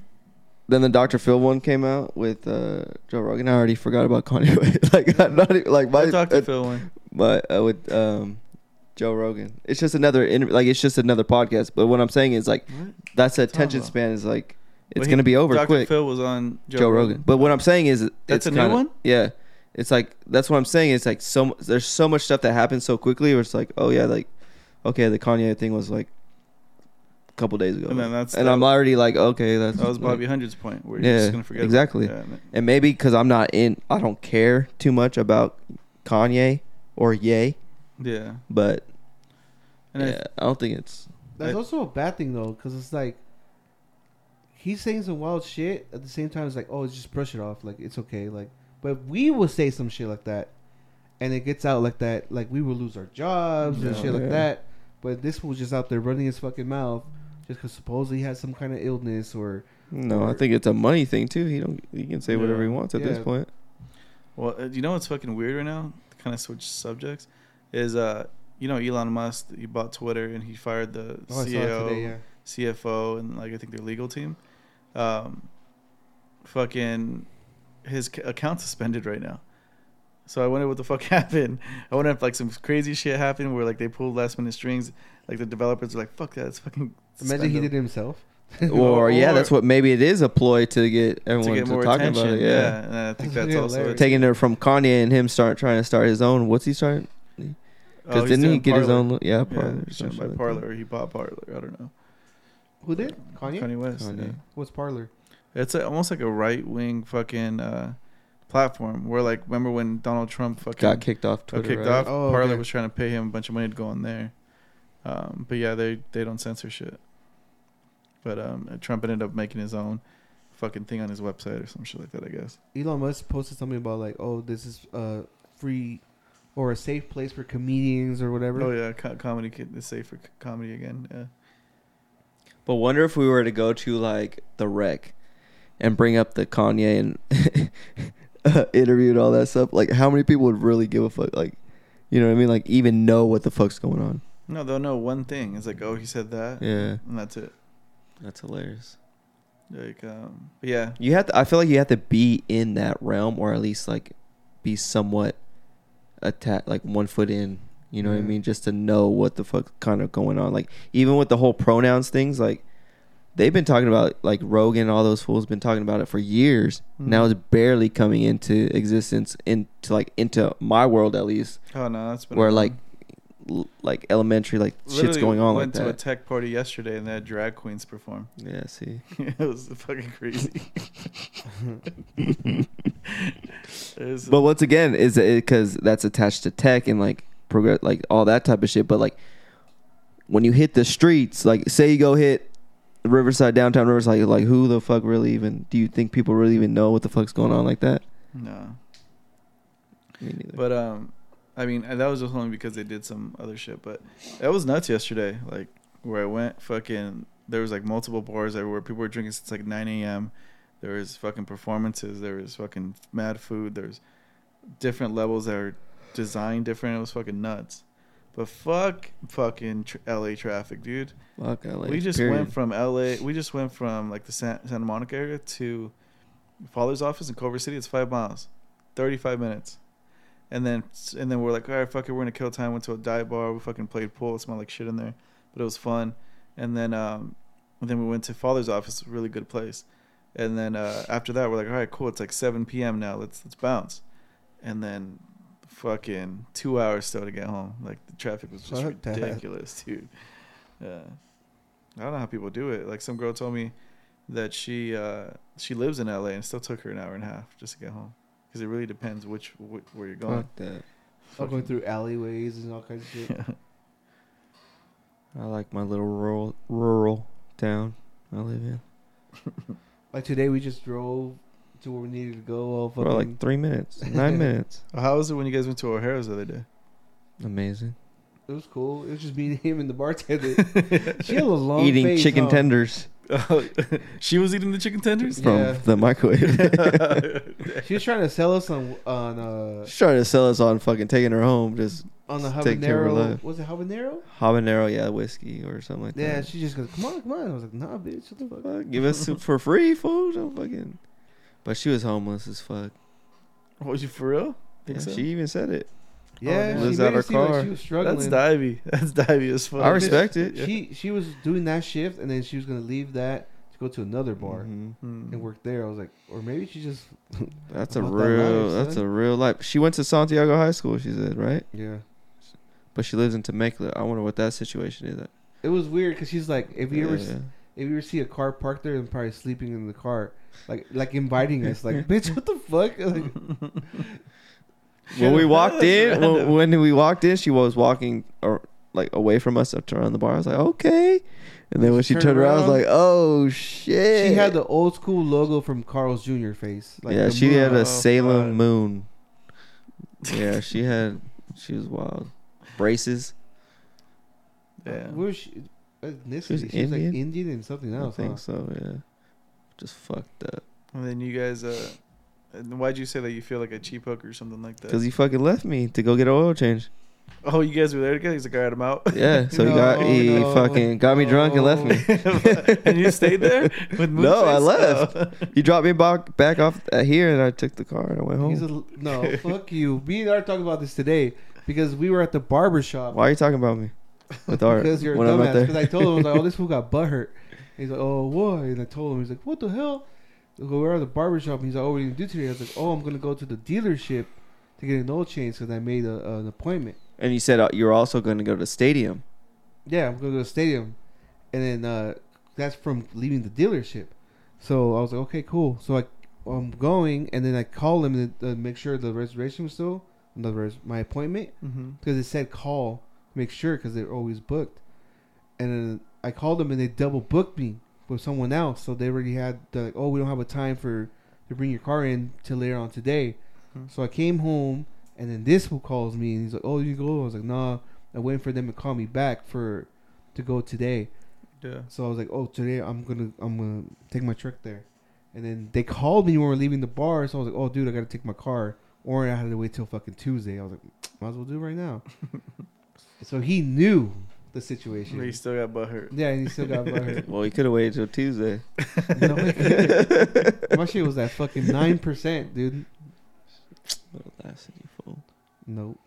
then the Dr. Phil one came out with uh, Joe Rogan. I already forgot about Kanye. West. like, I'm not even, like my Dr. uh, Phil one. but uh, with um, Joe Rogan. It's just another inter- like it's just another podcast. But what I'm saying is like that's the attention span is like it's Well, he- gonna be over Dr. quick. Phil was on Joe, Joe, Rogan. But what I'm saying is That's it's a new kinda- one? Yeah, it's like that's what I'm saying. It's like so there's so much stuff that happens so quickly. Where it's like, oh yeah, like okay, the Kanye thing was like a couple days ago, And then that's and that- I'm already like, okay, that's That was like- Bobby Hundred's point where you're Yeah, just gonna forget. exactly. Yeah, and maybe because I'm not in, I don't care too much about Kanye or Ye, yeah. but And I- yeah, I don't think it's That's I- also a bad thing though, because it's like he's saying some wild shit. At the same time, it's like, oh, just brush it off. Like it's okay. Like, but we will say some shit like that, and it gets out like that. Like we will lose our jobs and Yeah. shit like that. But this was just out there running his fucking mouth, just because supposedly he has some kind of illness or no. I think it's a money thing too. He don't, he can say whatever he wants at this point. Well, uh, you know what's fucking weird right now? Kind of switch subjects. Is uh, you know, Elon Musk he bought Twitter and he fired the oh, CEO, today. Yeah. CFO, and like I think their legal team. Um, fucking his account suspended right now. So I wonder what the fuck happened. I wonder if like some crazy shit happened where like they pulled last minute strings. Like the developers are like, "Fuck that, it's fucking." Imagine suspend he them." did it himself. Or, yeah, that's what maybe it is a ploy to get to everyone get to, more talking attention. about it. yeah. Yeah, and I think That's that's also taking it from Kanye and him start trying to start his own. What's he starting? Oh, Because he's didn't he doing get his own? Yeah, Parler. Yeah, Parler. he's some trying to shit buy like Parler that. or he bought Parler. I don't know. Who did? Kanye. Kanye West. Kanye. yeah. What's Parler? It's a, almost like a right wing fucking uh, platform where like remember when Donald Trump fucking Got kicked off got kicked right? off. Oh, Parler okay. was trying to pay him a bunch of money to go on there. Um, but yeah, they they don't censor shit. But um, Trump ended up making his own fucking thing on his website or some shit like that. I guess. Elon Musk posted something about like, oh, this is uh free or a safe place for comedians or whatever. Oh yeah, co- comedy kid is safe for comedy again. Yeah. But wonder if we were to go to like the rec and bring up the Kanye and uh, interview and all that stuff, like how many people would really give a fuck? Like, you know what I mean? Like even know what the fuck's going on? No, they'll know one thing. It's like, oh, he said that, Yeah, and that's it. that's hilarious. Like, um, but yeah, You have to. I feel like you have to be in that realm, or at least like be somewhat attached, like one foot in. You know what I mean? Just to know what the fuck kind of going on. Like even with the whole pronouns things, like they've been talking about, like Rogan, all those fools been talking about it for years. Now Mhm. it's barely coming into existence, into like into my world at least, oh no, that's been where like like elementary, like shit's going on like Went to a tech party yesterday and they had drag queens perform. yeah, see. it was fucking crazy. Was- But once again, is it because that's attached to tech and like progress, like all that type of shit. But like when you hit the streets, like say you go hit Riverside, downtown Riverside, like who the fuck really even? Do you think people really even know what the fuck's going on like that? no, Me neither. but um, I mean that was just only because they did some other shit. But that was nuts yesterday. Like where I went, fucking there was like multiple bars everywhere. People were drinking since like 9 a.m. There was fucking performances. There was fucking mad food. There's different levels that are designed different. It was fucking nuts. But fuck fucking tr- LA traffic, dude. Fuck LA. we just period. went from LA. We just went from like the San, Santa Monica area to father's office in Culver City. It's five miles, thirty-five minutes, and then and then we're like, all right, fuck it, we're gonna kill time. Went to a dive bar. We fucking played pool. It smelled like shit in there, but it was fun. And then um, and then we went to father's office. Really good place. And then uh, after that, we're like, all right, cool. It's like seven p.m. now. Let's let's bounce. And then fucking two hours still to get home. Like the traffic was just Fuck that. ridiculous, dude. Yeah. I don't know how people do it. Like some girl told me that she uh, she lives in LA and still took her an hour and a half just to get home because it really depends which wh- where you're going. Fuck that. I'm going through alleyways and all kinds of shit. I like my little rural rural town I live in. Like today, we just drove to where we needed to go. All For fucking. like three minutes, nine minutes. How was it when you guys went to O'Hara's the other day? Amazing. it was cool. It was just me and him and the bartender. she had a long Eating face, chicken huh? tenders she was eating the chicken tenders. from Yeah. the microwave. She was trying to sell us on on uh She's trying to sell us on fucking taking her home, just on the Take care of her habanero. life. Was it habanero? habanero, yeah, whiskey or something like that. Yeah. that. She just goes, "Come on, come on." I was like, "Nah, bitch, what the fuck?" Fuck, give us soup for free, fool. Don't fucking. But she was homeless as fuck. Was you for real? Think Yeah, so? she even said it. Yeah, no. she Lives made out her seem like car. she was struggling. That's divey. That's divey as fuck. I respect it. She she was doing that shift, and then she was gonna leave that to go to another bar Mhm. Hmm. and work there. I was like, or maybe she just That's a About that real. life, that's a real life. She went to Santiago High School. She said, right? yeah. But she lives in Temecula. I wonder what that situation is. It was weird because she's like, if you ever Yeah. if you ever see a car parked there and probably sleeping in the car, like like inviting us, like bitch, what the fuck? Like, when we walked in, when, when we walked in, she was walking or like away from us up to around the bar. I was like, okay. And then when she Turned turned around, I was like, oh shit. she had the old school logo from Carl's Jr. face. Like yeah, she moon. had Oh, a Salem fuck. moon. Yeah, she had. She was wild. Braces. Yeah. Where was she? Ethnicity. She was She was like Indian? Indian and something else. I else. think huh? so. Yeah. Just fucked up. And then you guys, uh, and why'd you say that you feel like a cheap hook or something like that? Cause that? he fucking left me to go get an oil change. oh, you guys were there together. He's like, all right, I'm out. Yeah, so he got he no, fucking got me drunk and left me. and you stayed there with No, I left. He dropped me back back off at here, and I took the car and I went home. He's a no. fuck you. Me and Art talking about this today because we were at the barber shop. Why are you talking about me with art Because you're a I'm dumbass. Because I told him, I was like, oh, this fool got butthurt. He's like, oh, why? And I told him, he's like, what the hell? We were at the barber shop. And he's like, oh, what are you going to do today? I was like, oh, I'm going to go to the dealership to get an oil change because I made a, an appointment. and you said uh, you're also going to go to the stadium. Yeah, I'm going to go to the stadium. And then uh, that's from leaving the dealership. So I was like, okay, cool. So I, I'm going, and then I call him to uh, make sure the reservation was still, the res- my appointment. Mhm. because it said call, make sure because they're always booked. And then I called them and they double booked me with someone else. So they already had the like, oh, we don't have a time for to bring your car in till later on today. Hmm. So I came home, and then this who calls me, and he's like, oh, you go. I was like, nah. I'm waiting for them to call me back for to go today. Yeah. So I was like, oh, today I'm gonna I'm gonna take my truck there. And then they called me when we were leaving the bar. So I was like, oh, dude, I gotta take my car. Or I had to wait till fucking Tuesday. I was like, might as well do it right now. so he knew the situation. But he still got butthurt. Yeah, and he still got butthurt. Well, he could have waited till Tuesday. No, he. My shit was at fucking nine percent, dude. Little lasted you fool. Nope.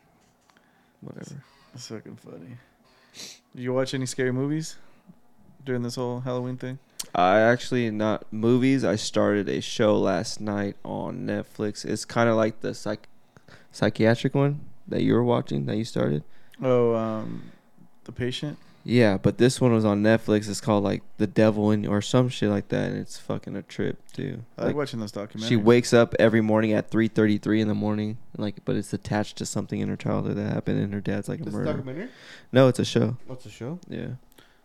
Whatever. That's fucking funny. Did you watch any scary movies during this whole Halloween thing? I actually not movies. I started a show last night on Netflix. It's kind of like the psych psychiatric one that you were watching that you started. Oh, um, The Patient. Yeah, but this one was on Netflix. It's called like The Devil in or some shit like that, and it's fucking a trip too. I like, Like, watching those documentaries. she wakes up every morning at three thirty three in the morning, like, but it's attached to something in her childhood that happened, and her dad's like a This murderer. documentary? No, it's a show. What's the show? Yeah,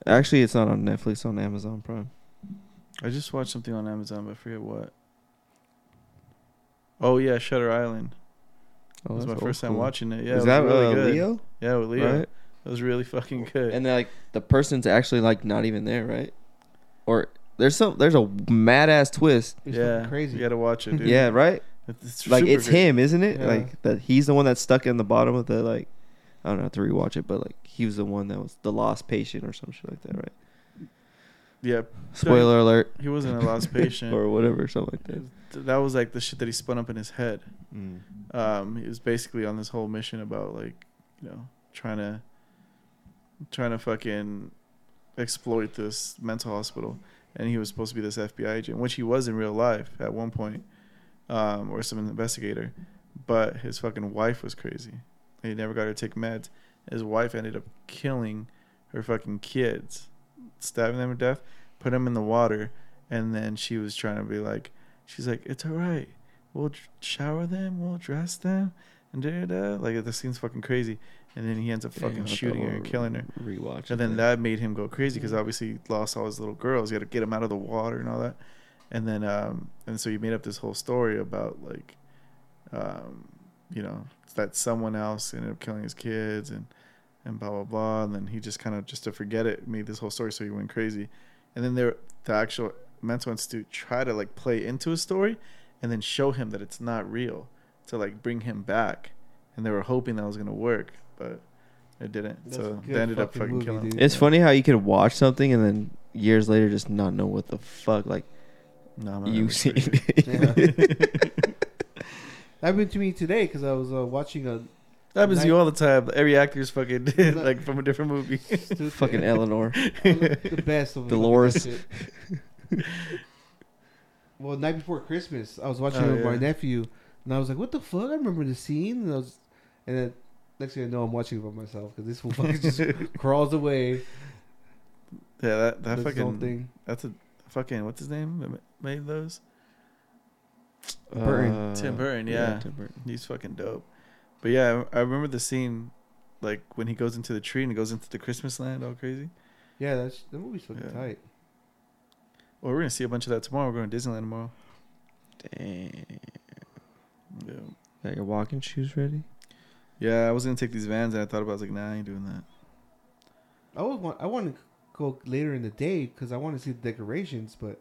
actually, it's not on Netflix. It's on Amazon Prime. I just watched something on Amazon, but I forget what. Oh yeah, Shutter Island. Oh, it was my first old time watching it. Yeah, Is it was that really uh, good. Leo? Yeah, with Leo. Right? It was really fucking good. And then like the person's actually like not even there, right? Or there's some there's a mad ass twist. It's yeah, crazy. You gotta watch it, dude. Yeah, right. it's Like it's good. him, isn't it? Yeah. Like that he's the one that's stuck in the bottom of the like. I don't know, have to rewatch it, but like he was the one that was the lost patient or some shit like that, right? Yeah, Spoiler alert, he wasn't a lost patient. or whatever, something like that. that was like the shit that he spun up in his head. Mm. um, he was basically on this whole mission about like, you know, trying to, trying to fucking exploit this mental hospital, and he was supposed to be this FBI agent, which he was in real life at one point, um, or some investigator, but his fucking wife was crazy. He never got her to take meds. His wife ended up killing her fucking kids, stabbing them to death, put them in the water, and then she was trying to be like, she's like, it's all right we'll shower them, we'll dress them, and da da da. Like the scene's fucking crazy, and then he ends up fucking I'll have to shooting her and killing her. Rewatch. And then that made him go crazy because obviously he lost all his little girls. He had to get them out of the water and all that. And then, um, and so he made up this whole story about like, um, you know, that someone else ended up killing his kids and and blah blah blah. And then he just kind of just to forget it made this whole story, so he went crazy. And then there, the actual mental institute try to like play into his story, and then show him that it's not real to like bring him back. And they were hoping that was gonna work, but it didn't. That's so they ended up fucking fucking movie, killing him. dude. It's Yeah. funny how you could watch something and then years later just not know what the fuck like No, man, you that's seen. crazy. it. That happened to me today because I was uh, watching a That happens to you all the time. Every actor's fucking like from a different movie. Fucking Eleanor. the best of Dolores. that shit. well, night before Christmas, I was watching Oh, it with my nephew, and I was like, "What the fuck?" I remember the scene, and I was, and then next thing I know, I'm watching it by myself because this fool fucking just crawls away. Yeah, that that does fucking thing. that's a fucking what's his name that made those? Burton. Uh, Tim Burton, yeah. Tim Burton. He's fucking dope. But yeah, I I remember the scene, like when he goes into the tree and he goes into the Christmas land, all crazy. Yeah, that's the movie's fucking Yeah. tight. Well, we're gonna see a bunch of that tomorrow. We're going to Disneyland tomorrow. Damn. Yeah. Got your walking shoes ready? Yeah, I was gonna take these vans and I thought about. it. I was like, nah, I ain't doing that. I would want I want to go later in the day because I want to see the decorations, but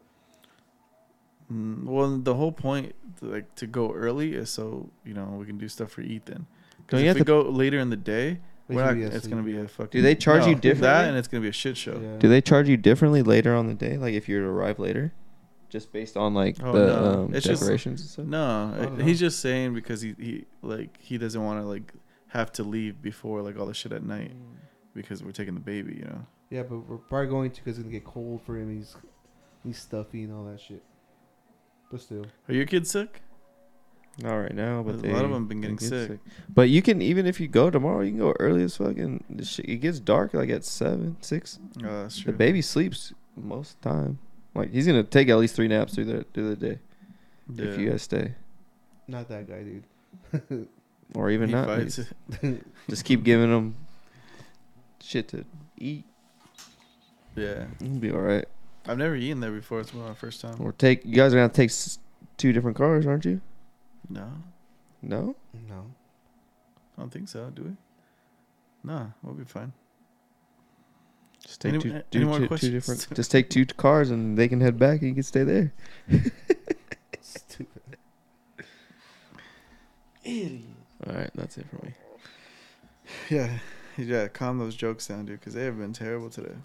Mm, well, the whole point, like, to go early is so you know we can do stuff for Ethan. Don't Because you if have we to- go later in the day, we're not, it's gonna be a fucking. Do they charge you That and it's gonna be a shit show. Yeah. Do they charge you differently later on the day? Like if you were to arrive later? Just based on like Oh, the no. um, It's just- decorations and stuff? No, he's just saying because he, he like he doesn't want to like have to leave before like all the shit at night mm. because we're taking the baby, you know. Yeah, but we're probably going to because it's gonna get cold for him. He's he's stuffy and all that shit. But still, Are your kids sick? Not right now, but A they, lot of 'em been getting get sick. But you can even if you go tomorrow, you can go early as fucking. It gets dark like at seven, six. Oh, that's The baby sleeps most of the time. Like he's gonna take at least three naps through the through the day Yeah. if you guys stay, not that guy, dude. or even He not. fights Just- Just keep giving them shit to eat. Yeah. You'll be all right. I've never eaten there before. It's my first time. Or take you guys are gonna take s- two different cars, aren't you? No, No. No. I don't think so. Do we? Nah, we'll be fine. Just take Any- two, any two- more two- two questions? different. Just take two cars and they can head back and you can stay there. Stupid. All right, that's it for me. Yeah, yeah. Calm those jokes down, dude, because they have been terrible today.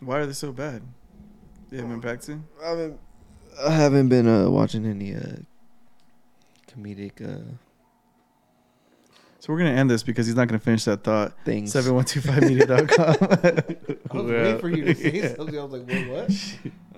Why are they so bad? They haven't been practicing. I haven't, I haven't been uh, watching any uh, comedic uh, So we're gonna end this because he's not gonna finish that thought. things. Seven one two five media.com. I was waiting for you to say something. I was like, wait, what?